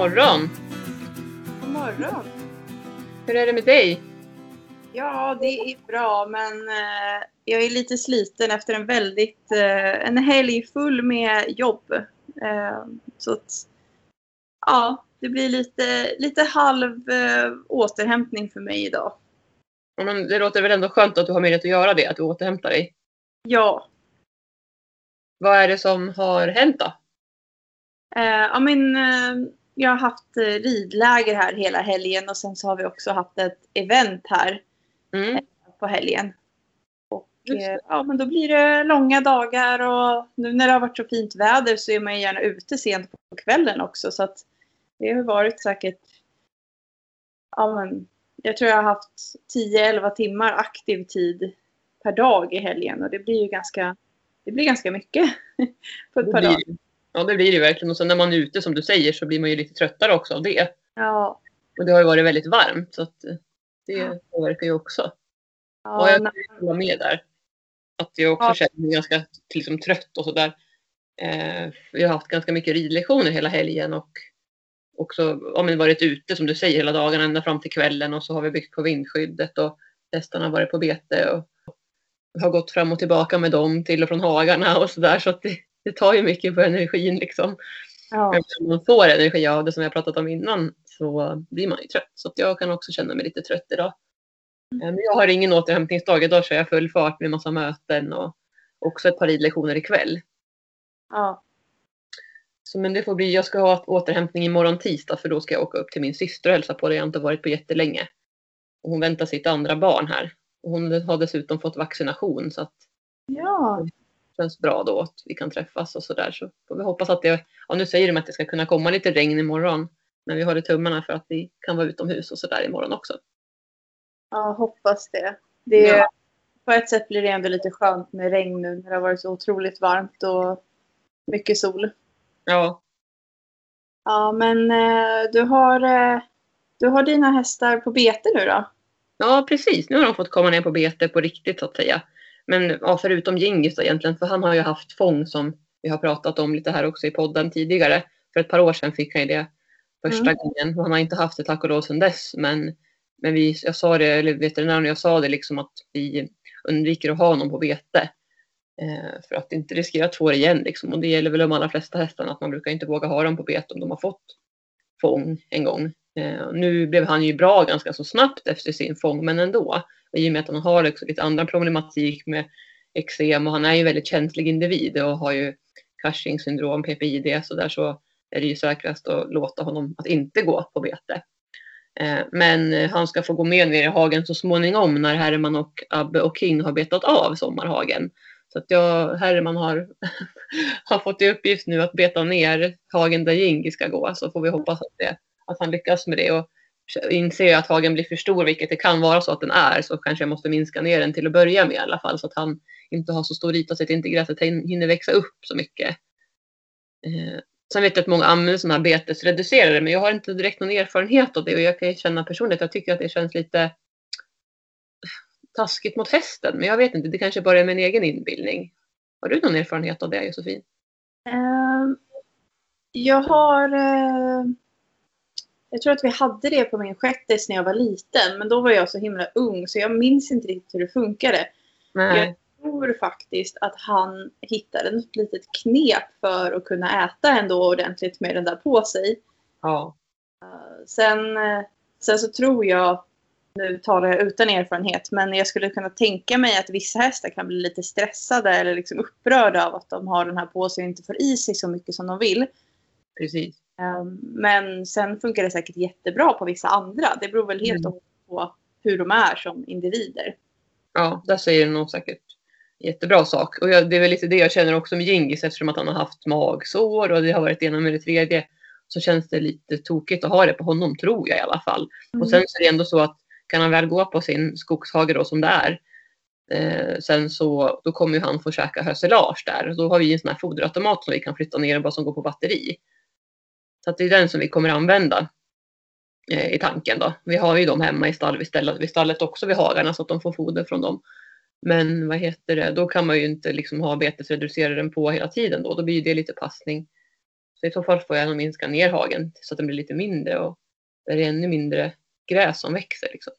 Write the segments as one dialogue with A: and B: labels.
A: Morgon!
B: God morgon!
A: Hur är det med dig?
B: Ja, det är bra, men eh, jag är lite sliten efter en väldigt, eh, en helg full med jobb. Eh, så att, ja, det blir lite, lite halv eh, återhämtning för mig idag.
A: Ja, men det låter väl ändå skönt att du har möjlighet att göra det, att du återhämtar dig.
B: Ja,
A: Vad är det som har hänt då?
B: eh, ja men, eh, jag har haft eh, ridläger här hela helgen och sen så har vi också haft ett event här
A: Mm.
B: på helgen. Och eh, ja, men då blir det långa dagar och nu när det har varit så fint väder så är man ju gärna ute sent på kvällen också så att det har varit säkert ja, men jag tror jag har haft 10-11 timmar aktiv tid per dag i helgen och det blir ju ganska det blir ganska mycket på ett par dagar.
A: Ja, det blir det verkligen. Och sen när man är ute som du säger så blir man ju lite tröttare också av det.
B: Ja,
A: Och det har ju varit väldigt varmt så att eh, det
B: Ja.
A: påverkar ju också. Och
B: ja,
A: jag
B: när-
A: kan vara med där. Att jag också
B: Ja.
A: känner mig ganska liksom, trött och sådär. Eh, vi har haft ganska mycket ridlektioner hela helgen och också ja, men varit ute som du säger hela dagarna ända fram till kvällen och så har vi byggt på vindskyddet och hästarna har varit på bete och har gått fram och tillbaka med dem till och från hagarna och sådär så att det, det tar ju mycket på energin liksom.
B: ja,
A: Men om man får energi av det som jag pratat om innan så blir man ju trött. Så jag kan också känna mig lite trött idag. Eh, Men jag har ingen återhämtningsdag. Idag kör jag full fart med massa möten och också ett par ridlektioner ikväll.
B: ja,
A: Så men det får bli, jag ska ha återhämtning imorgon tisdag för då ska jag åka upp till min syster och hälsa på det jag inte varit på jättelänge. Och hon väntar sitt andra barn här. Och hon har dessutom fått vaccination så att
B: ja,
A: känns bra då att vi kan träffas och sådär. Så får vi hoppas att det, ja nu säger de att det ska kunna komma lite regn imorgon. Men vi har i tummarna för att vi kan vara utomhus och sådär imorgon också.
B: ja, hoppas det. det
A: Ja.
B: På ett sätt blir det ändå lite skönt med regn nu när det har varit så otroligt varmt och mycket sol.
A: Ja,
B: Ja, men eh, du, har, eh, du har dina hästar på bete nu då?
A: ja precis. Nu har de fått komma ner på bete på riktigt så att säga. Men ja, förutom Gingis då egentligen, för han har ju haft fång som vi har pratat om lite här också i podden tidigare. För ett par år sedan fick han ju det första
B: Mm.
A: gången. Och han har inte haft det tack och lov sedan dess. Men, men vi, jag sa det, eller veterinären och jag sa det liksom att vi undviker att ha honom på bete. Eh, för att inte riskera att få det igen liksom. Och det gäller väl de allra flesta hästarna att man brukar inte våga ha dem på bete om de har fått fång en gång. Eh, nu blev han ju bra ganska så snabbt efter sin fång men ändå. Och I och med att han har också lite andra problematik med eksem och han är ju en väldigt känslig individ och har ju Cushing syndrom, PPID så där så är det ju säkrast att låta honom att inte gå på bete. Eh, men han ska få gå med ner i hagen så småningom när Herman och Abbe och King har betat av sommarhagen. Så att jag, Herman har, har fått i uppgift nu att beta ner hagen där Jingi ska gå. Så får vi hoppas att, det, att han lyckas med det. Och inser jag att hagen blir för stor, vilket det kan vara så att den är, så kanske jag måste minska ner den till att börja med i alla fall. Så att han inte har så stor yta så att inte gräset hinner växa upp så mycket. Eh, sen vet jag att många använder sådana här betesreducerare, men jag har inte direkt någon erfarenhet av det. Och jag kan känna personligt, jag tycker att det känns lite taskigt mot hästen. Men jag vet inte, det kanske bara är min egen inbildning. Har du någon erfarenhet av det Josefin?
B: Ehm, jag har... uh jag tror att vi hade det på min shettis när jag var liten, men då var jag så himla ung så jag minns inte riktigt hur det funkade.
A: Nej.
B: Jag tror faktiskt att han hittade något litet knep för att kunna äta ändå ordentligt med den där på sig.
A: Ja.
B: Sen, eh, sen så tror jag, nu talar jag utan erfarenhet, men jag skulle kunna tänka mig att vissa hästar kan bli lite stressade eller liksom upprörda av att de har den här på sig och inte får i sig så mycket som de vill.
A: Precis.
B: Um, Men sen funkar det säkert jättebra på vissa andra. Det beror väl helt
A: Mm.
B: på hur de är som individer.
A: Ja, där säger du nog säkert jättebra sak. Och jag, det är väl lite det jag känner också med Gingis eftersom att han har haft magsår och det har varit det ena med det tredje. Så känns det lite tokigt att ha det på honom, tror jag i alla fall.
B: Mm.
A: Och sen så är det ändå så att kan han väl gå på sin skogshage då som det är. Eh, sen så då kommer ju han få käka hösilage där. Då har vi en sån här foderautomat som vi kan flytta ner och bara som går på batteri. Så att det är den som vi kommer använda eh, i tanken då. Vi har ju dem hemma i stall, vid, stället, vid stallet också vid hagarna så att de får foder från dem. Men vad heter det, då kan man ju inte liksom ha betesreduceraren på hela tiden då. Då blir det lite passning. Så i så fall får jag nog minska ner hagen så att den blir lite mindre och där det är ännu mindre gräs som växer. Liksom.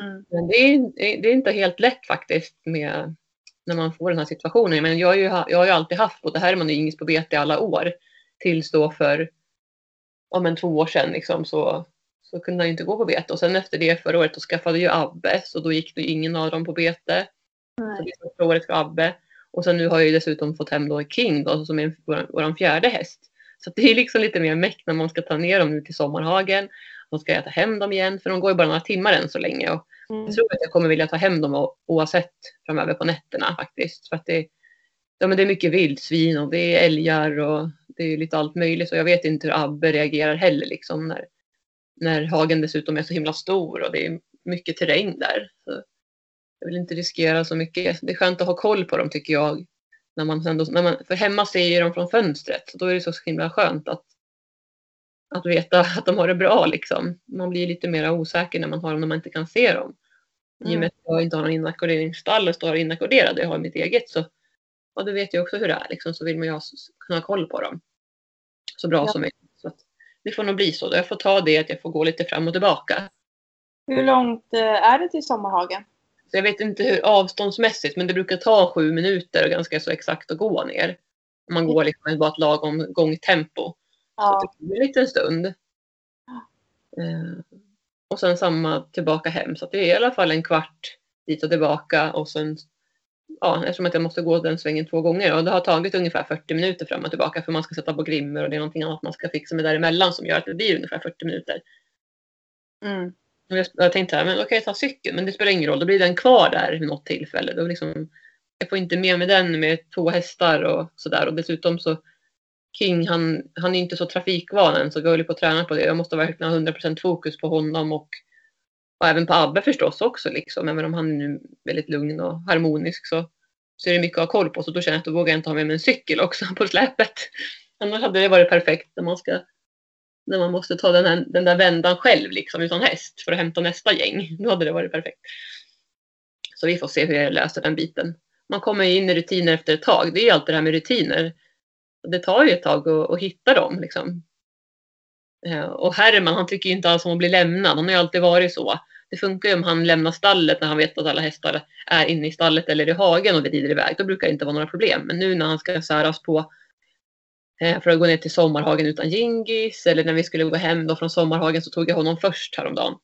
B: Mm.
A: Men det är, det är inte helt lätt faktiskt med när man får den här situationen. Men jag, har ju, jag har ju alltid haft både Herman och Ingis på bete i alla år. Tills då för om en två år sedan liksom, så, så kunde han inte gå på bete. Och sen efter det förra året då skaffade ju Abbe så då gick det ingen av dem på bete. Så
B: Nej.
A: det är första året för Abbe. Och sen nu har jag ju dessutom fått hem då King då, som är vår, vår fjärde häst. Så det är liksom lite mer meck när man ska ta ner dem nu till sommarhagen. De ska äta hem dem igen för de går ju bara några timmar än så länge. Och
B: Mm.
A: jag tror att jag kommer vilja ta hem dem oavsett framöver på nätterna faktiskt. För att det, ja, men det är mycket vildsvin och det är älgar och det är lite allt möjligt. Så jag vet inte hur Abbe reagerar heller liksom när, när hagen dessutom är så himla stor och det är mycket terräng där. Så jag vill inte riskera så mycket. Det är skönt att ha koll på dem tycker jag. När man ändå, när man, för hemma ser ju dem från fönstret. Så då är det så himla skönt att, att veta att de har det bra. Liksom. Man blir lite mer osäker när man har dem när man inte kan se dem. I och med att jag inte har någon inackorderingsstall och står inackorderad och jag har mitt eget så ja, då vet jag också hur det är. Liksom, så vill man ju ha, kunna ha koll på dem så bra
B: Ja.
A: som möjligt. Så att det får nog bli så. Jag får ta det att jag får gå lite fram och tillbaka.
B: Hur långt eh, är det till sommarhagen?
A: Så jag vet inte hur avståndsmässigt, men det brukar ta sju minuter och ganska så exakt att gå ner. Om man går liksom bara ett lagom gångtempo. Så
B: Ja.
A: det blir en liten stund. Eh, och sen samma tillbaka hem. Så det är i alla fall en kvart dit och tillbaka. Och sen, ja, eftersom att jag måste gå den svängen två gånger. Och det har tagit ungefär 40 minuter fram och tillbaka. För man ska sätta på grimmer och det är någonting annat man ska fixa med däremellan som gör att det blir ungefär 40 minuter.
B: Mm.
A: Jag, jag tänkte här, men jag ta cykeln. Men det spelar ingen roll, då blir den kvar där vid något tillfälle. Då liksom, jag får inte med mig den med två hästar och sådär. Och dessutom så King, han, han är inte så trafikvan än så vi håller på att träna på det. Jag måste verkligen ha 100% fokus på honom och, och även på Abbe förstås också. Liksom. Även om han är nu väldigt lugn och harmonisk så, så är det mycket att ha koll på. Så då känner jag att då vågar jag inte ha med mig en cykel också på släpet. Annars hade det varit perfekt när man ska när man måste ta den, här, den där vändan själv liksom utan häst för att hämta nästa gäng. Då hade det varit perfekt. Så vi får se hur jag löser den biten. Man kommer ju in i rutiner efter ett tag. Det är ju alltid det här med rutiner. Det tar ju ett tag att, att hitta dem. Liksom. Eh, och Herman han tycker ju inte alls om att bli lämnad. Han har ju alltid varit så. Det funkar ju om han lämnar stallet när han vet att alla hästar är inne i stallet eller i hagen och det rider iväg. Då brukar det inte vara några problem. Men nu när han ska säras på eh, för att gå ner till sommarhagen utan Gingis eller när vi skulle gå hem då från sommarhagen så tog jag honom först häromdagen.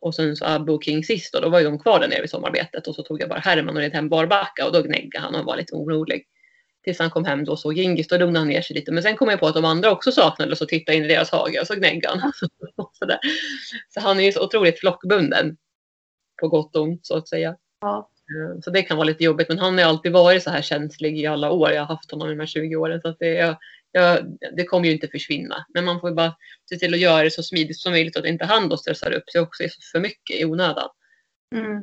A: Och sen så Abbe och King sist och då var ju de kvar där nere vid sommarbetet och så tog jag bara Herman och red hem barbacka och då gnäggade han och var lite orolig. Tills han kom hem då och såg Gingis, då lugnade han ner sig lite. Men sen kom jag på att de andra också saknades och tittade in i deras hage och så gnäggade han. så, där. så han är ju så otroligt flockbunden. På gott och ont så att säga.
B: Ja.
A: Eh, Så det kan vara lite jobbigt. Men han har alltid varit så här känslig i alla år. Jag har haft honom i de här 20 åren. Så att det, jag, jag, det kommer ju inte försvinna. Men man får ju bara se till att göra det så smidigt som möjligt. Och att inte han då stressar upp sig också för mycket i onödan.
B: Mm.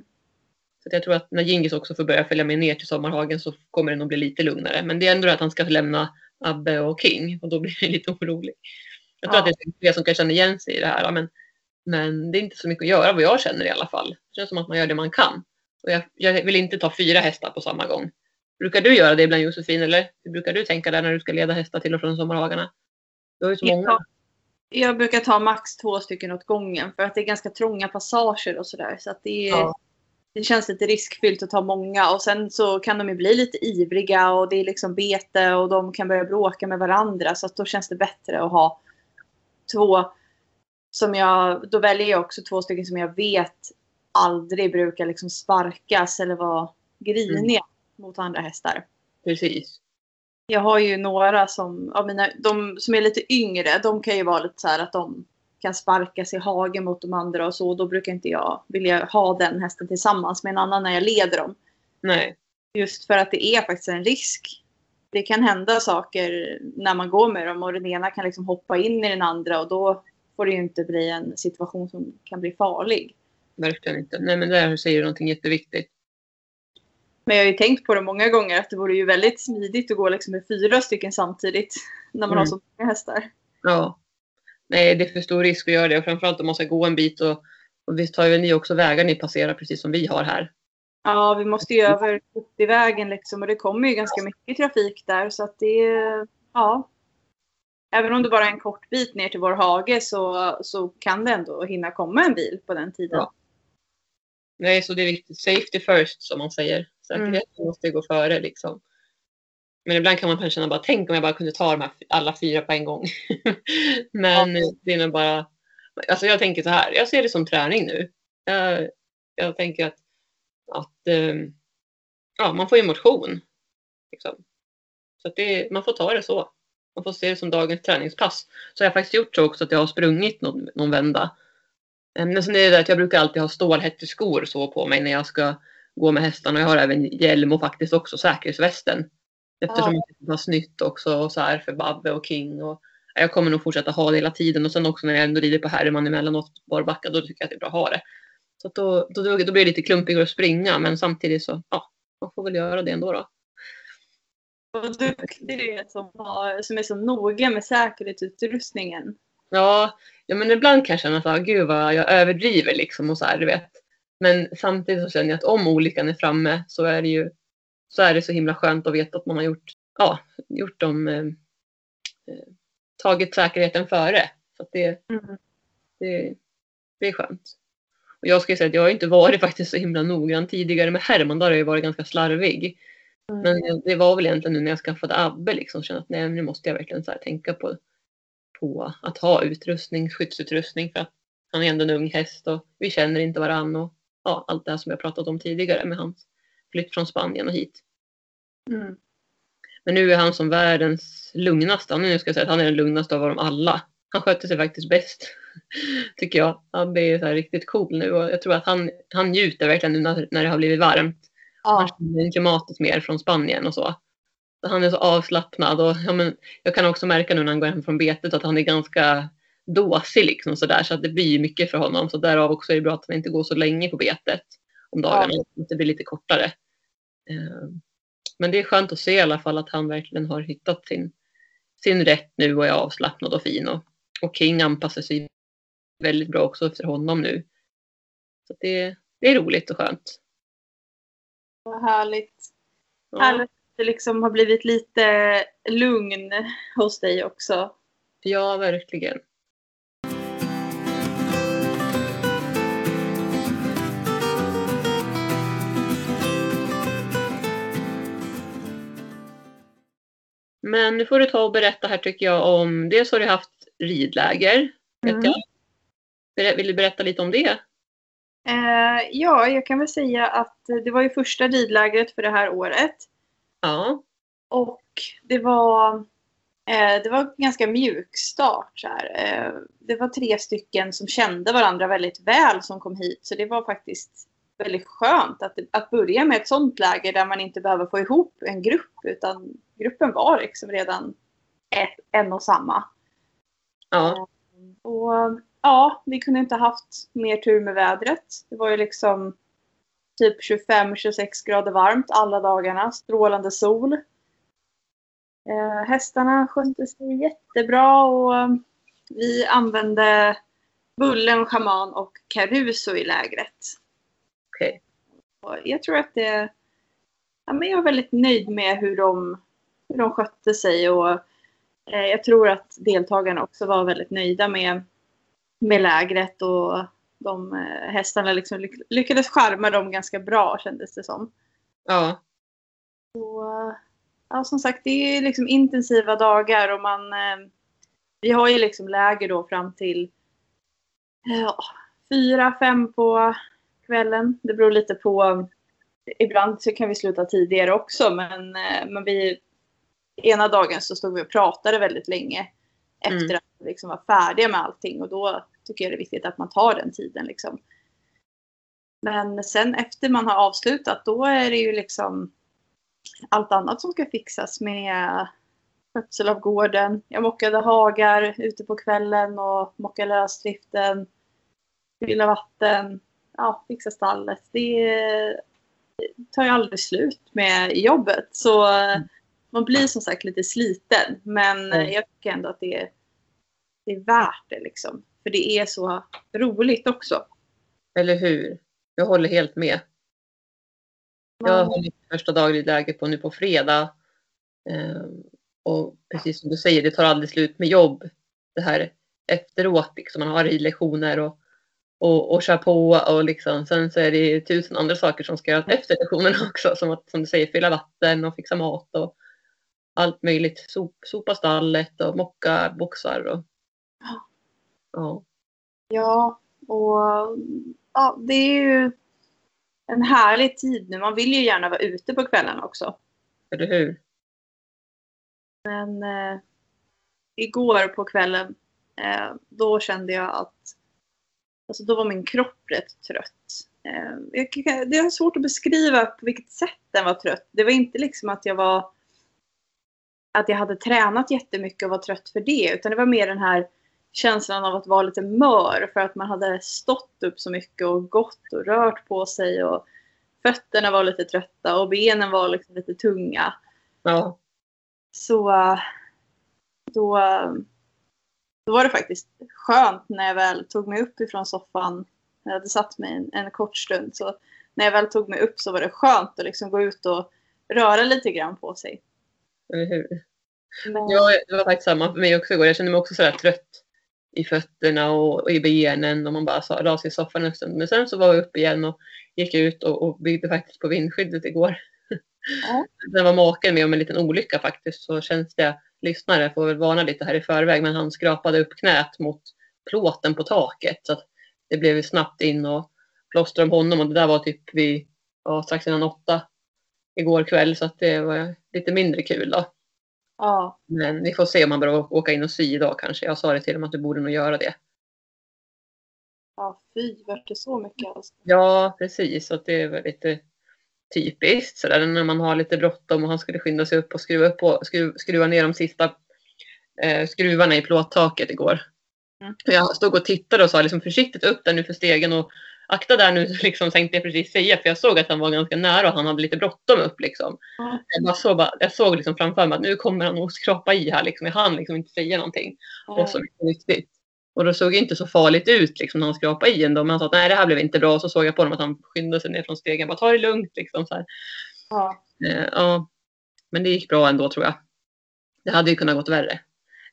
A: Så jag tror att när Gingis också får börja följa med ner till sommarhagen så kommer det nog bli lite lugnare. Men det är ändå att han ska lämna Abbe och King och då blir jag lite orolig. Jag tror
B: Ja.
A: att det är fler som kan känna igen sig i det här. Men, men det är inte så mycket att göra vad jag känner i alla fall. Det känns som att man gör det man kan. Och jag, jag vill inte ta fyra hästar på samma gång. Brukar du göra det ibland Josefin eller hur brukar du tänka där när du ska leda hästar till och från sommarhagarna? Du har ju så många.
B: Ja. Jag brukar ta max två stycken åt gången för att det är ganska trånga passager och sådär. Så att det, är,
A: Ja.
B: Det känns lite riskfyllt att ta många och sen så kan de ju bli lite ivriga och det är liksom bete och de kan börja bråka med varandra så att då känns det bättre att ha två som jag, då väljer jag också två stycken som jag vet aldrig brukar liksom sparkas eller vara griniga mot andra hästar.
A: Precis.
B: Jag har ju några som, av mina, de som är lite yngre, de kan ju vara lite så här att de kan sparkas i hagen mot de andra och så. Då brukar inte jag vilja ha den hästen tillsammans med en annan när jag leder dem.
A: Nej.
B: Just för att det är faktiskt en risk. Det kan hända saker när man går med dem och den ena kan liksom hoppa in i den andra och då får det ju inte bli en situation som kan bli farlig.
A: Verkligen inte. Nej men där säger du någonting jätteviktigt.
B: Men jag har ju tänkt på det många gånger att det vore ju väldigt smidigt att gå liksom med fyra stycken samtidigt när man
A: Mm.
B: har så många hästar.
A: Ja. Nej, det är för stor risk att göra det. Och framförallt om man ska gå en bit. Och, och visst har ju ni också vägar ni passerar precis som vi har här.
B: Ja, vi måste ju över 70-vägen liksom och det kommer ju ganska mycket trafik där så att det ja. även om det bara är en kort bit ner till vår hage så, så kan det ändå hinna komma en bil på den tiden.
A: Ja. Nej, så det är viktigt. Safety first som man säger. Säkerheten mm. måste gå före liksom. Men ibland kan man känna bara, tänk om jag bara kunde ta de här alla fyra på en gång. Men ja. det är nog bara, alltså jag tänker så här, jag ser det som träning nu. Jag, jag tänker att, att um, ja, man får ju motion. Liksom. Så det, man får ta det så. Man får se det som dagens träningspass. Så jag har faktiskt gjort så också att jag har sprungit någon, någon vända. Ehm, men sen är det att jag brukar alltid ha stålhätteskor så på mig när jag ska gå med hästarna. Jag har även hjälm och faktiskt också säkerhetsvästen. Eftersom ja. jag har snytt också och så här för Babbe och King. Och jag kommer nog fortsätta ha det hela tiden och sen också när jag ändå rider på Herman emellanåt barbacka då tycker jag att det är bra att ha det. Så då, då, då, blir det lite klumpigare att springa men samtidigt så ja, man får väl göra det ändå då.
B: Vad duktig du är som, har, som är så noga med säkerhetsutrustningen.
A: Ja, ja men ibland kan jag känna att gud vad jag överdriver liksom och så här, du vet. Men samtidigt så känner jag att om olyckan är framme så är det ju så är det så himla skönt att veta att man har gjort, ja, gjort dem, eh, eh tagit säkerheten före. Så det, mm. det, det är skönt. Och jag ska säga att jag har inte varit faktiskt så himla noggrann tidigare med Herman. Där har jag varit ganska slarvig. Mm. Men det var väl egentligen nu när jag skaffade Abbe liksom. Kände att nej, nu måste jag verkligen så tänka på, på att ha utrustning, skyddsutrustning. För att han är ändå en ung häst och vi känner inte varann. Och ja, allt det här som jag pratat om tidigare med hans flytt från Spanien och hit. Mm. Men nu är han som världens lugnaste. Nu ska jag säga att han är den lugnaste av dem alla. Han sköter sig faktiskt bäst. Tycker jag. Han är så riktigt cool nu och jag tror att han, han njuter verkligen nu när, när det har blivit varmt. Ja. Han känner klimatet mer från Spanien och så. så han är så avslappnad och ja, men, jag kan också märka nu när han går hem från betet att han är ganska dåsig liksom sådär så att det blir mycket för honom. Så därav också är det bra att han inte går så länge på betet om dagarna. Ja. Att det blir lite kortare. Eh, men det är skönt att se i alla fall att han verkligen har hittat sin, sin rätt nu och är avslappnad och fin. Och, och King anpassar sig väldigt bra också efter honom nu. Så det, det är roligt och skönt.
B: Vad härligt. Ja. Härligt att det liksom har blivit lite lugn hos dig också.
A: Ja, verkligen. Men nu får du ta och berätta här tycker jag om, dels har du haft ridläger. Vet mm. jag. Vill du berätta lite om det?
B: Eh, ja, jag kan väl säga att det var ju första ridlägret för det här året.
A: Ja.
B: Och det var, eh, det var ganska mjuk start. Så eh, det var tre stycken som kände varandra väldigt väl som kom hit. Så det var faktiskt väldigt skönt att, att börja med ett sånt läger där man inte behöver få ihop en grupp utan gruppen var liksom redan ett, en och samma.
A: Ja.
B: Eh, och ja, vi kunde inte haft mer tur med vädret. Det var ju liksom typ 25-26 grader varmt alla dagarna, strålande sol. Eh, hästarna skötte sig jättebra och vi använde Bullen, Schaman och Caruso i lägret.
A: Okej.
B: Okay. Jag tror att det... Ja, men jag är väldigt nöjd med hur de, hur de skötte sig och eh, jag tror att deltagarna också var väldigt nöjda med, med lägret och de eh, hästarna liksom lyckades charma dem ganska bra kändes det som.
A: Ja.
B: Och, ja, som sagt, det är liksom intensiva dagar och man... Eh, vi har ju liksom läger då fram till ja, fyra, fem på kvällen. Det beror lite på. Ibland så kan vi sluta tidigare också men, eh, men vi, ena dagen så stod vi och pratade väldigt länge efter mm. att vi liksom var färdiga med allting och då tycker jag det är viktigt att man tar den tiden. Liksom. Men sen efter man har avslutat då är det ju liksom allt annat som ska fixas med skötsel av gården. Jag mockade hagar ute på kvällen och mockade lösdriften, fylla vatten, ja, fixa stallet. Det tar ju aldrig slut med jobbet. Så mm. man blir som sagt lite sliten. Men mm. jag tycker ändå att det är, det är värt det liksom. För det är så roligt också.
A: Eller hur? Jag håller helt med. Jag har hållit första dagen i läger på nu på fredag. Ehm, och precis som du säger, det tar aldrig slut med jobb. Det här efteråt, liksom, man har ridlektioner och, och, och kör på och liksom, sen så är det tusen andra saker som ska göras efter lektionerna också. Som att, som du säger, fylla vatten och fixa mat och allt möjligt. Sop, sopa stallet och mocka boxar. Och,
B: ja. ja, och ja, det är ju en härlig tid nu. Man vill ju gärna vara ute på kvällen också.
A: Eller hur?
B: Men eh, igår på kvällen eh, då kände jag att alltså då var min kropp rätt trött. Eh, det är svårt att beskriva på vilket sätt den var trött. Det var inte liksom att jag var att jag hade tränat jättemycket och var trött för det. Utan det var mer den här känslan av att vara lite mör för att man hade stått upp så mycket och gått och rört på sig och fötterna var lite trötta och benen var liksom lite tunga.
A: Ja.
B: Så då, då var det faktiskt skönt när jag väl tog mig upp ifrån soffan. Jag hade satt mig en, en kort stund. Så när jag väl tog mig upp så var det skönt att liksom gå ut och röra lite grann på sig.
A: Eller hur? Men... Ja, det var faktiskt samma för mig också igår. Jag kände mig också sådär trött i fötterna och, och i benen och man bara la sig i soffan en stund. Men sen så var jag uppe igen och gick ut och, och byggde faktiskt på vindskyddet igår. Ja. Sen var maken med om en liten olycka faktiskt så känsliga lyssnare får väl varna lite här i förväg men han skrapade upp knät mot plåten på taket så att det blev snabbt in och plåster om honom och det där var typ vid ja, strax innan åtta igår kväll så att det var lite mindre kul då.
B: Ja.
A: Men vi får se om han börjar åka in och sy idag kanske. Jag sa det till honom att du borde nog göra det.
B: Ja, fy, vart det så mycket alltså?
A: Ja, precis. Så det är väl lite typiskt sådär när man har lite bråttom och han skulle skynda sig upp och skruva, upp och skruva, skruva ner de sista eh, skruvarna i plåttaket igår. Mm. Jag stod och tittade och sa liksom försiktigt upp där nu för stegen och akta där nu liksom tänkte jag precis säga för jag såg att han var ganska nära och han hade lite bråttom upp liksom. Mm. Jag, såg, bara, jag såg liksom framför mig att nu kommer han att skrapa i här liksom. Jag hann liksom inte säga någonting. Mm. Och så riktigt. Och då såg det inte så farligt ut liksom, när han skrapade i ändå. Men han sa att nej det här blev inte bra. Och så såg jag på honom att han skyndade sig ner från stegen. Bara ta det lugnt liksom. Så
B: ja.
A: Eh, ja. Men det gick bra ändå tror jag. Det hade ju kunnat gått värre.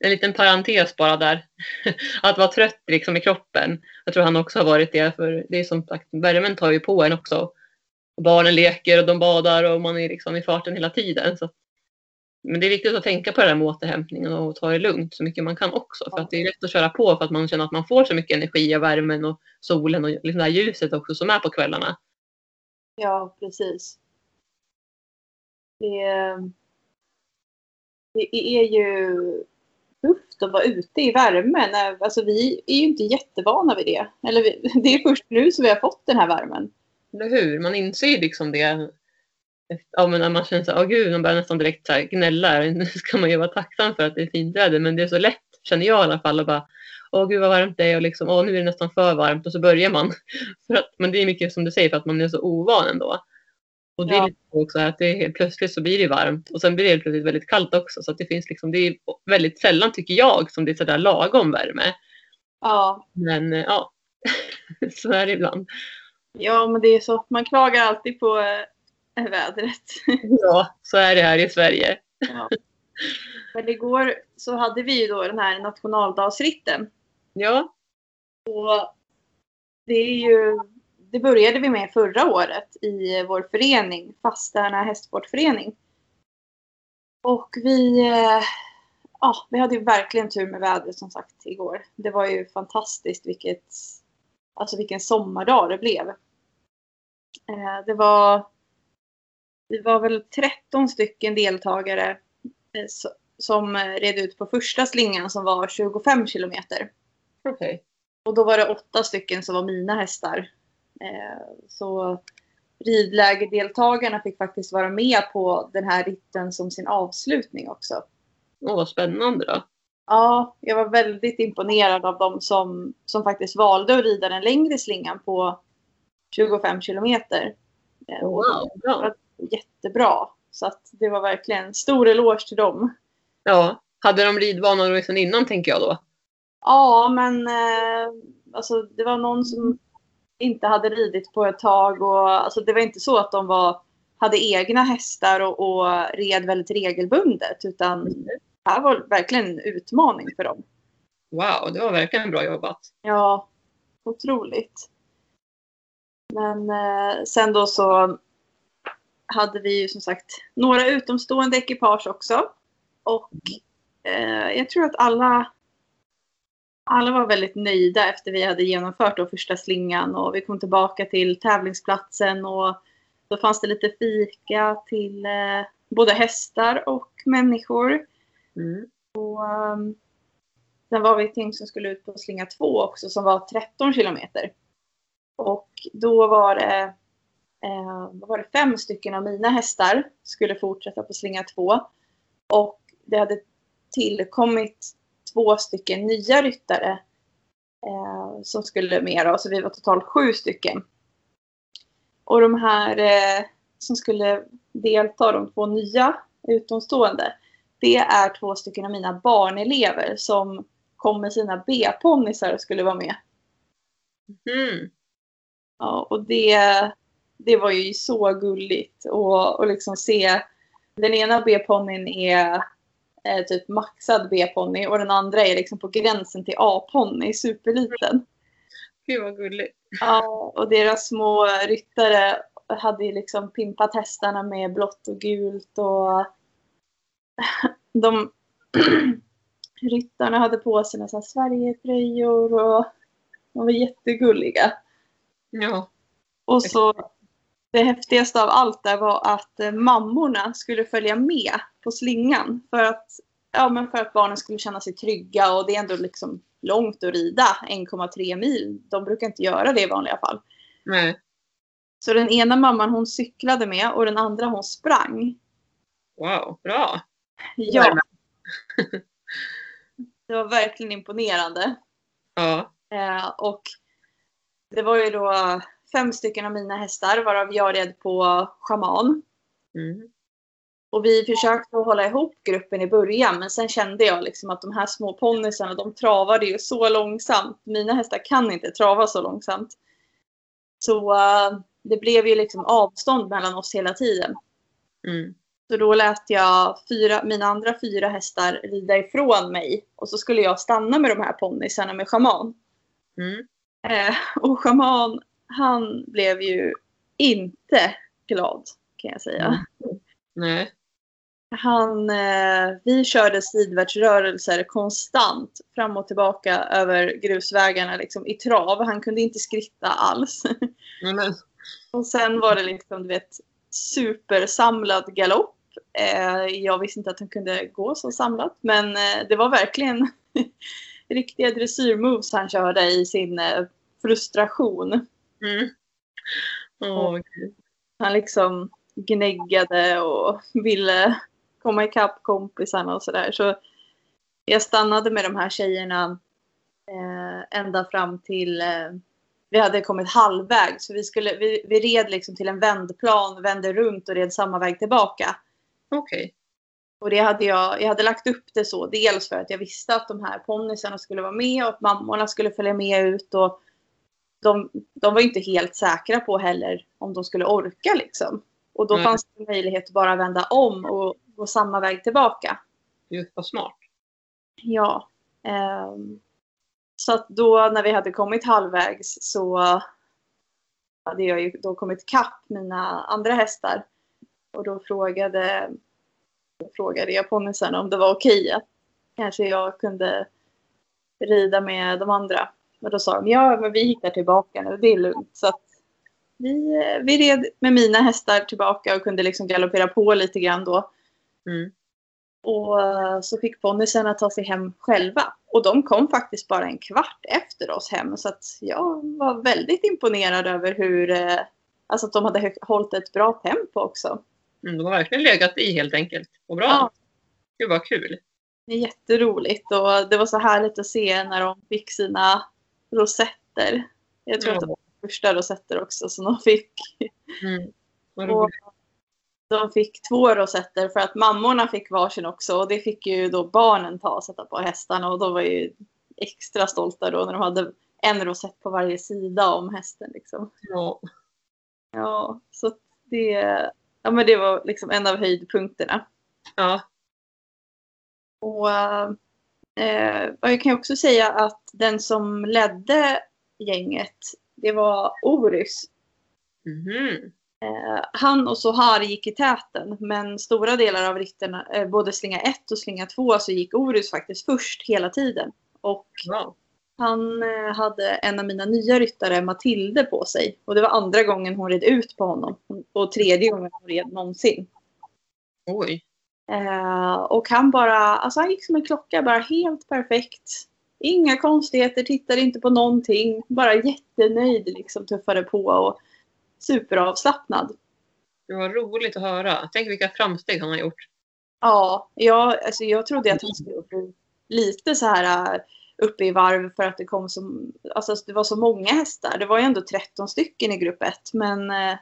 A: En liten parentes bara där. att vara trött liksom i kroppen. Jag tror han också har varit det. För det är som sagt, värmen tar ju på en också. barnen leker och de badar och man är liksom i farten hela tiden. Så men det är viktigt att tänka på det där med återhämtningen och ta det lugnt så mycket man kan också. För att det är lätt att köra på för att man känner att man får så mycket energi av värmen och solen och liksom det här ljuset också som är på kvällarna.
B: Ja, precis. Det, det är ju tufft att vara ute i värmen. Alltså vi är ju inte jättevana vid det. Eller det är först nu som vi har fått den här värmen.
A: Eller hur? Man inser liksom det ja, men när man känner så åh gud, man börjar nästan direkt så gnälla. Nu ska man ju vara tacksam för att det är fint väder, men det är så lätt, känner jag i alla fall, att bara, åh gud vad varmt det är och liksom, åh nu är det nästan för varmt och så börjar man. för att, men det är mycket som du säger för att man är så ovan ändå. Och det ja. är lite också att det helt plötsligt så blir det varmt och sen blir det helt plötsligt väldigt kallt också. Så att det finns liksom, det är väldigt sällan tycker jag som det är sådär lagom värme.
B: Ja.
A: Men ja, så är det ibland.
B: Ja, men det är så. Man klagar alltid på vädret.
A: Ja, så är det här i Sverige.
B: Ja. Men igår så hade vi ju då den här nationaldagsritten.
A: Ja.
B: Och det är ju, det började vi med förra året i vår förening, Fastärna hästsportförening. Och vi, eh, ja, vi hade ju verkligen tur med vädret som sagt igår. Det var ju fantastiskt vilket, alltså vilken sommardag det blev. Eh, det var vi var väl 13 stycken deltagare eh, som red ut på första slingan som var 25 kilometer.
A: Okay.
B: Och då var det åtta stycken som var mina hästar. Eh, så ridlägerdeltagarna fick faktiskt vara med på den här ritten som sin avslutning också.
A: Åh, vad spännande då.
B: Ja, jag var väldigt imponerad av de som, som faktiskt valde att rida den längre slingan på 25 kilometer.
A: Eh, wow, bra
B: jättebra. Så att det var verkligen stor eloge till dem.
A: Ja, hade de ridvanor sedan innan tänker jag då?
B: Ja, men eh, alltså, det var någon som inte hade ridit på ett tag och alltså, det var inte så att de var hade egna hästar och, och red väldigt regelbundet. Utan det här var verkligen en utmaning för dem.
A: Wow, det var verkligen bra jobbat.
B: Ja, otroligt. Men eh, sen då så hade vi ju som sagt några utomstående ekipage också. Och eh, jag tror att alla, alla var väldigt nöjda efter vi hade genomfört då första slingan och vi kom tillbaka till tävlingsplatsen och då fanns det lite fika till eh, både hästar och människor.
A: Mm.
B: Och, um, sen var vi ett gäng som skulle ut på slinga två också som var 13 kilometer. Och då var det, eh, var det fem stycken av mina hästar skulle fortsätta på slinga två. Och det hade tillkommit två stycken nya ryttare eh, som skulle med. Då, så vi var totalt sju stycken. Och de här eh, som skulle delta, de två nya utomstående, det är två stycken av mina barnelever som kom med sina B-ponnysar och skulle vara med.
A: Mm.
B: Ja, och det, det var ju så gulligt och, och liksom se. Den ena B-ponnyn är eh, typ maxad B-ponny och den andra är liksom på gränsen till A-ponny, superliten.
A: Gud vad gulligt.
B: Ja, och deras små ryttare hade ju liksom pimpat hästarna med blått och gult och de ryttarna hade på sig nästan Sverigetröjor och de var jättegulliga.
A: Ja.
B: Och så det häftigaste av allt där var att eh, mammorna skulle följa med på slingan för att, ja, men för att barnen skulle känna sig trygga och det är ändå liksom långt att rida 1,3 mil. De brukar inte göra det i vanliga fall.
A: Nej.
B: Så den ena mamman hon cyklade med och den andra hon sprang.
A: Wow, bra.
B: Ja. Det var verkligen imponerande.
A: Ja.
B: Eh, och det var ju då fem stycken av mina hästar varav jag red på schaman.
A: Mm.
B: Och vi försökte hålla ihop gruppen i början men sen kände jag liksom att de här små ponnysarna de travade ju så långsamt. Mina hästar kan inte trava så långsamt. Så uh, det blev ju liksom avstånd mellan oss hela tiden.
A: Mm.
B: Så då lät jag fyra, mina andra fyra hästar rida ifrån mig. Och så skulle jag stanna med de här ponnysarna med schaman.
A: Mm.
B: Eh, och schaman, han blev ju inte glad kan jag säga.
A: Mm. Nej.
B: Han, eh, vi körde sidvärtsrörelser konstant fram och tillbaka över grusvägarna liksom, i trav. Han kunde inte skritta alls.
A: Men,
B: och sen var det liksom, du vet, supersamlad galopp. Eh, jag visste inte att han kunde gå så samlat, men eh, det var verkligen riktiga dressyrmoves han körde i sin eh, frustration.
A: Mm. Åh, gud.
B: Han liksom gnäggade och ville komma ikapp kompisarna och sådär. Så jag stannade med de här tjejerna eh, ända fram till eh, vi hade kommit halvvägs. Så vi, skulle, vi, vi red liksom till en vändplan, vände runt och red samma väg tillbaka.
A: Okej.
B: Och det hade jag, jag hade lagt upp det så. Dels för att jag visste att de här ponnysarna skulle vara med och att mammorna skulle följa med ut. Och de, de var inte helt säkra på heller om de skulle orka liksom. Och då
A: Nej.
B: fanns det möjlighet att bara vända om och gå samma väg tillbaka.
A: Just vad smart.
B: Ja. ehm, så att då när vi hade kommit halvvägs så hade jag ju då kommit kapp mina andra hästar. Och då frågade, då frågade jag ponnysarna om det var okej att kanske jag kunde rida med de andra. Och då sa de ja, men vi hittar tillbaka nu, det är lugnt. Så vi, eh, vi red med mina hästar tillbaka och kunde liksom galoppera på lite grann då.
A: Mm.
B: Och eh, så fick ponnysarna ta sig hem själva. Och de kom faktiskt bara en kvart efter oss hem. Så att jag var väldigt imponerad över hur, eh, alltså att de hade hållit ett bra tempo också.
A: Mm, de har verkligen legat i helt enkelt. Och bra.
B: Ja.
A: Gud vad kul.
B: Det är jätteroligt och det var så härligt att se när de fick sina rosetter. Jag tror
A: Ja.
B: att det var första rosetter också som de fick.
A: Mm.
B: Och de fick två rosetter för att mammorna fick varsin också och det fick ju då barnen ta och sätta på hästarna och de var ju extra stolta då när de hade en rosett på varje sida om hästen. Liksom.
A: Ja.
B: Ja, så det, ja, men det var liksom en av höjdpunkterna.
A: Ja.
B: Och eh, och jag kan också säga att den som ledde gänget, det var Orys.
A: Mhm.
B: Eh, han och Sohar gick i täten, men stora delar av ryttarna, eh, både slinga 1 och slinga 2, så gick Orys faktiskt först hela tiden. Och
A: Ja.
B: han eh, hade en av mina nya ryttare, Matilde, på sig. Och det var andra gången hon red ut på honom. Och tredje gången hon red någonsin.
A: Oj.
B: Eh, och han bara, alltså han gick som en klocka, bara helt perfekt. Inga konstigheter, tittade inte på någonting. Bara jättenöjd, liksom tuffade på och superavslappnad.
A: Det var roligt att höra. Tänk vilka framsteg han har gjort.
B: Ja, jag, alltså jag trodde att han skulle bli lite så här äh, uppe i varv för att det kom så, alltså det var så många hästar. Det var ju ändå 13 stycken i grupp 1. Men eh,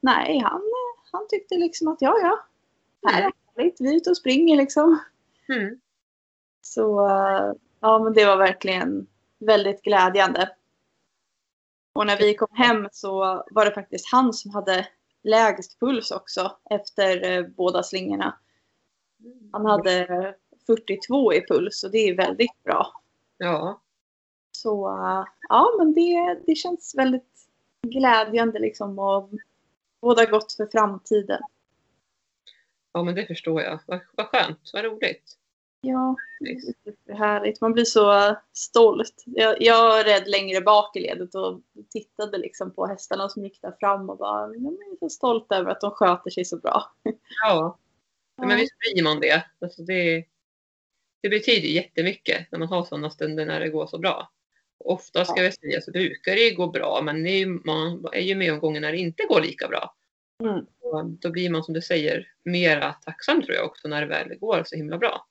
B: nej, han, eh, han tyckte liksom att ja, ja. Här är härligt, vi är ute och springer liksom.
A: Mm.
B: Så eh, ja, men det var verkligen väldigt glädjande. Och när vi kom hem så var det faktiskt han som hade lägst puls också efter eh, båda slingorna. Han hade eh, 42 i puls och det är väldigt bra.
A: Ja.
B: Så eh, ja, men det, det känns väldigt glädjande liksom och båda gott för framtiden.
A: Ja, men det förstår jag. Vad, vad skönt. Vad roligt.
B: Ja, det är superhärligt. Man blir så stolt. Jag, jag red längre bak i ledet och tittade liksom på hästarna som gick där fram och bara, jag är så stolt över att de sköter sig så bra.
A: Ja. ja men visst blir man det. Alltså det. Det betyder jättemycket när man har sådana stunder när det går så bra. Ofta ska
B: Ja.
A: jag säga så brukar det ju gå bra men är ju, man är ju med om gånger när det inte går lika bra.
B: Mm.
A: Och då blir man som du säger mera tacksam tror jag också när det väl går så himla bra.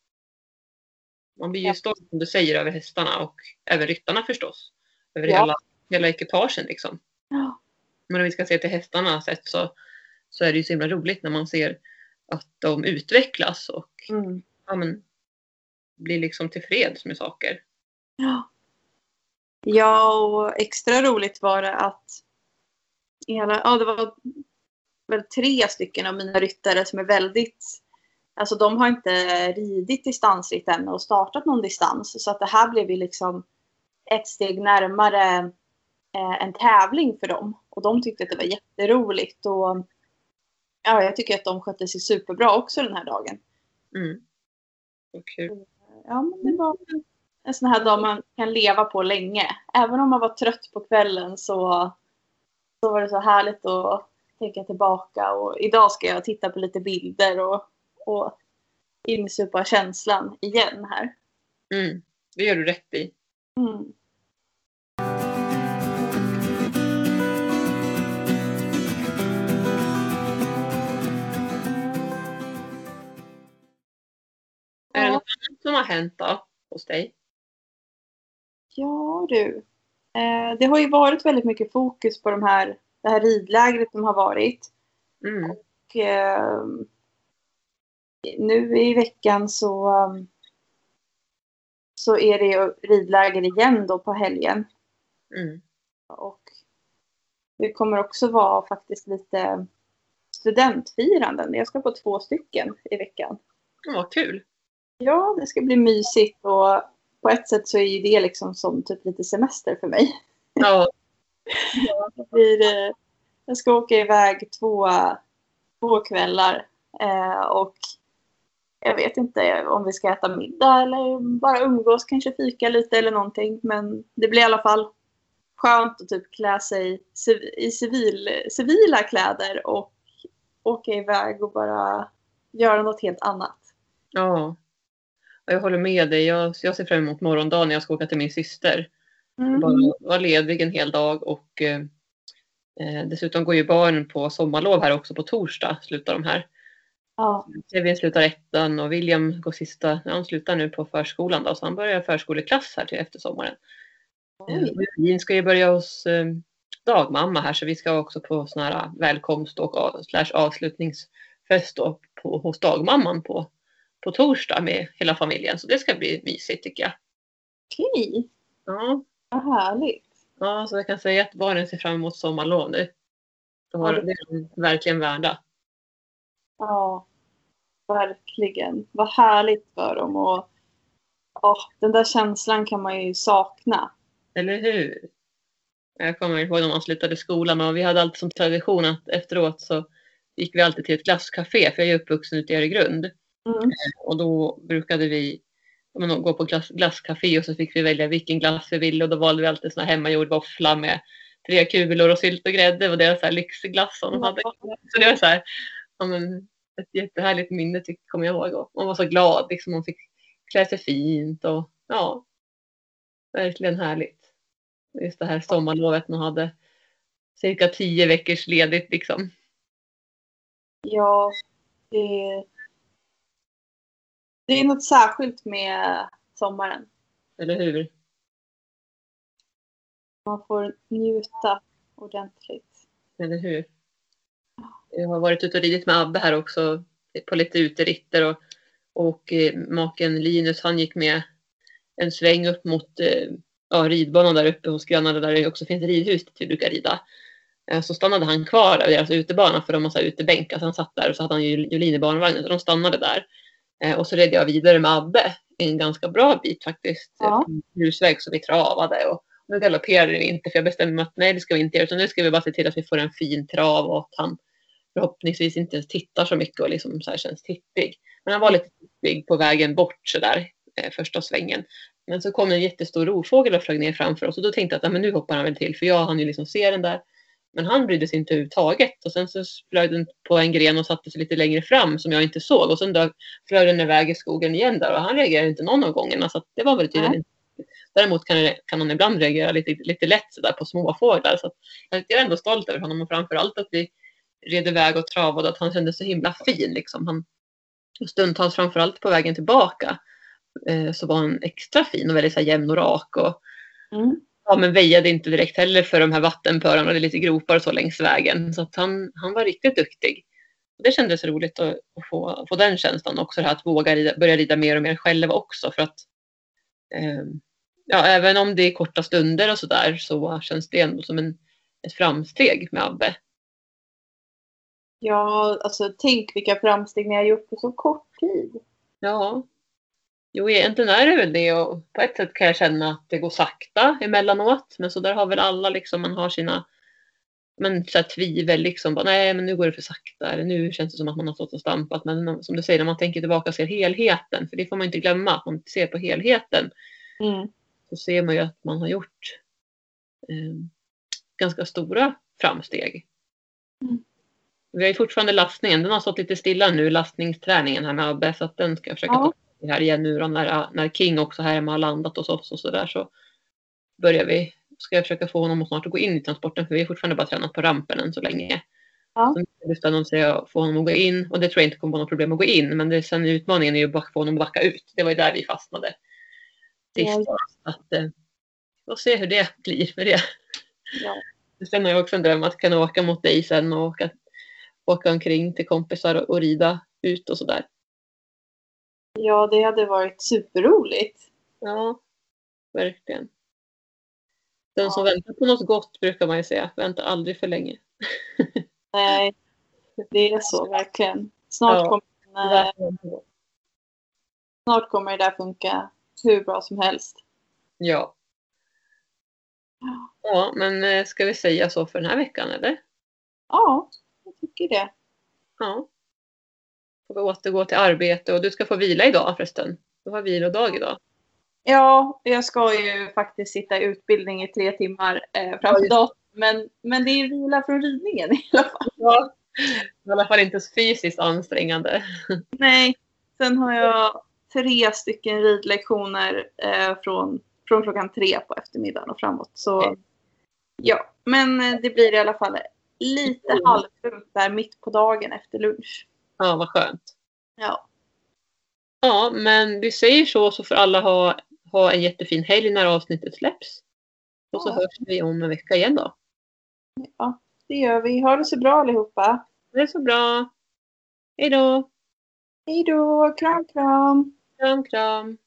A: Man blir ju
B: Ja.
A: stolt som du säger över hästarna och även ryttarna förstås. Över
B: Ja.
A: hela, hela ekipagen liksom.
B: Ja.
A: Men om vi ska se till hästarna sett så, så är det ju så himla roligt när man ser att de utvecklas och
B: Mm.
A: ja, men, blir liksom tillfreds med saker.
B: Ja. ja, och extra roligt var det att hela, ja, det var väl tre stycken av mina ryttare som är väldigt Alltså de har inte ridit distansritt än och startat någon distans. Så att det här blev ju liksom ett steg närmare eh, en tävling för dem. Och de tyckte att det var jätteroligt. Och ja, jag tycker att de skötte sig superbra också den här dagen.
A: Mm. Kul.
B: Ja, men det var en sån här dag man kan leva på länge. Även om man var trött på kvällen så, så var det så härligt att tänka tillbaka. Och idag ska jag titta på lite bilder och, och insupa känslan igen här.
A: Mm. Det gör du rätt i.
B: Mm.
A: Är det något annat som har hänt då hos dig?
B: Ja du. Eh, det har ju varit väldigt mycket fokus på de här, det här ridlägret som har varit.
A: Mm.
B: Och, eh, nu i veckan så, um, så är det ju ridläger igen då på helgen.
A: Mm.
B: Och det kommer också vara faktiskt lite studentfiranden. Jag ska på två stycken i veckan.
A: Vad kul.
B: Ja, det ska bli mysigt och på ett sätt så är ju det liksom som typ lite semester för mig.
A: Ja,
B: Det blir, eh, jag ska åka iväg två, två kvällar eh, och jag vet inte om vi ska äta middag eller bara umgås, kanske fika lite eller någonting. Men det blir i alla fall skönt att typ klä sig i civil, civila kläder och åka iväg och bara göra något helt annat.
A: ja. Ja, Jag håller med dig. Jag, jag ser fram emot morgondagen när jag ska åka till min syster.
B: Mm.
A: Bara vara ledig en hel dag och eh, eh, dessutom går ju barnen på sommarlov här också på torsdag slutar de här.
B: Ja.
A: Kevin slutar ettan och William går sista, han slutar nu på förskolan då så han börjar förskoleklass här till efter sommaren. Eh, och Evelin ska ju börja hos eh, dagmamma här så vi ska också på sån här välkomst och av- slash avslutningsfest då på, hos dagmamman på, på torsdag med hela familjen så det ska bli mysigt tycker jag.
B: Okej,
A: Ja,
B: vad härligt.
A: ja så jag kan säga att barnen ser fram emot sommarlov nu. De har,
B: Ja, det-
A: det är de verkligen värda.
B: Ja, verkligen. Vad härligt för dem. Och, ja, den där känslan kan man ju sakna.
A: Eller hur? Jag kommer ihåg när man slutade skolan och vi hade alltid som tradition att efteråt så gick vi alltid till ett glasscafé för jag är uppvuxen ute i Öregrund.
B: Mm.
A: Och då brukade vi men, gå på glass, glasscafé och så fick vi välja vilken glass vi ville och då valde vi alltid sån här hemmagjord våffla med tre kulor och sylt och grädde. Det var så här lyxglass som de hade. Så det var så här, ja, men, ett jättehärligt minne tycker, kommer jag ihåg. Och man var så glad, liksom, man fick klä sig fint och ja, verkligen härligt. Just det här sommarlovet man hade cirka tio veckors ledigt liksom.
B: Ja, det, det är något särskilt med sommaren.
A: Eller hur?
B: Man får njuta ordentligt.
A: Eller hur? Jag har varit ute och ridit med Abbe här också på lite uteritter och, och eh, maken Linus han gick med en sväng upp mot eh, ja, ridbanan där uppe hos grannarna där det också finns ridhus dit vi brukar rida. Eh, så stannade han kvar där vid deras utebana för de har så här utebänk. Alltså han satt där och så hade han Jolin i barnvagnen så de stannade där. Eh, och så red jag vidare med Abbe en ganska bra bit faktiskt.
B: Ja.
A: Grusväg så vi travade och nu galopperade vi inte för jag bestämde mig att nej det ska vi inte göra utan nu ska vi bara se till att vi får en fin trav och att han förhoppningsvis inte tittar så mycket och liksom så här känns tittig. Men han var lite tittig på vägen bort så där eh, första svängen. Men så kom en jättestor rovfågel och flög ner framför oss och då tänkte jag att men nu hoppar han väl till för jag hann ju liksom se den där. Men han brydde sig inte överhuvudtaget. Och sen så flög den på en gren och satte sig lite längre fram som jag inte såg. Och sen då flög den iväg i skogen igen där. Och han reagerade inte någon av gångerna. Så det var väl tydligen inte. Däremot kan, kan han ibland reagera lite, lite lätt sådär på småfåglar så jag är ändå stolt över honom. Och framför allt att vi red iväg och travade. Att han kändes så himla fin liksom. Han, stundtals framför allt på vägen tillbaka eh, så var han extra fin och väldigt så här, jämn och rak och
B: Mm.
A: Ja, men väjade inte direkt heller för de här vattenpölarna. Det är lite gropar och så längs vägen. Så att han, han var riktigt duktig. Det kändes roligt att, att få, få den känslan också. Det här att våga rida, börja rida mer och mer själv också. För att eh, ja, även om det är korta stunder och så där så känns det ändå som en, ett framsteg med Abbe.
B: Ja, alltså tänk vilka framsteg ni har gjort på så kort tid.
A: Ja. Jo, egentligen är det väl det och på ett sätt kan jag känna att det går sakta emellanåt. Men så där har väl alla liksom, man har sina men, så här, tvivel liksom. Bara, Nej, men nu går det för sakta. Eller nu känns det som att man har stått och stampat. Men som du säger, när man tänker tillbaka och ser helheten. För det får man inte glömma, att man ser på helheten.
B: Mm.
A: Så ser man ju att man har gjort eh, ganska stora framsteg.
B: Mm.
A: Vi har ju fortfarande lastningen. Den har stått lite stilla nu, lastningsträningen här med Abbe. Så att den ska jag försöka
B: Ja.
A: ta här igen nu då, när, när King också här hemma har landat hos oss och så där så börjar vi, ska jag försöka få honom att snart att gå in i transporten för vi har fortfarande bara tränat på rampen än så länge.
B: Ja.
A: Så nu spännande att se att få honom att gå in och det tror jag inte kommer vara något problem att gå in men det, sen utmaningen är ju att få honom att backa ut. Det var ju där vi fastnade. Sist.
B: Ja.
A: Att, eh, vi får se hur det blir med det.
B: Ja.
A: Sen har jag också en dröm att kunna åka mot dig sen och åka, åka omkring till kompisar och, och rida ut och sådär.
B: Ja, det hade varit superroligt.
A: Ja, verkligen. Den som
B: Ja.
A: väntar på något gott brukar man ju säga, väntar aldrig för länge.
B: Nej, det är så verkligen. Snart,
A: Ja.
B: kommer, eh, snart kommer det där funka hur bra som helst.
A: Ja. Ja, men eh, ska vi säga så för den här veckan eller?
B: Ja, jag tycker det.
A: Ja. Får vi återgå till arbete och du ska få vila idag förresten. Du har vilodag idag.
B: Ja, jag ska ju faktiskt sitta i utbildning i tre timmar eh, framför datorn. Men, men det är vila från ridningen i alla fall.
A: Ja. I alla fall inte fysiskt ansträngande.
B: Nej, sen har jag tre stycken ridlektioner eh, från, från klockan tre på eftermiddagen och framåt. Så
A: Okej.
B: ja, men eh, det blir i alla fall lite
A: Mm.
B: halvlugnt där mitt på dagen efter lunch.
A: Ja, vad skönt.
B: Ja,
A: Ja, men vi säger så så får alla ha, ha en jättefin helg när avsnittet släpps. Och så
B: Ja.
A: hörs vi om en vecka igen då.
B: ja, det gör vi. Ha det så bra allihopa.
A: Det är så bra. Hej då!
B: Hej då, kram kram.
A: Kram, kram!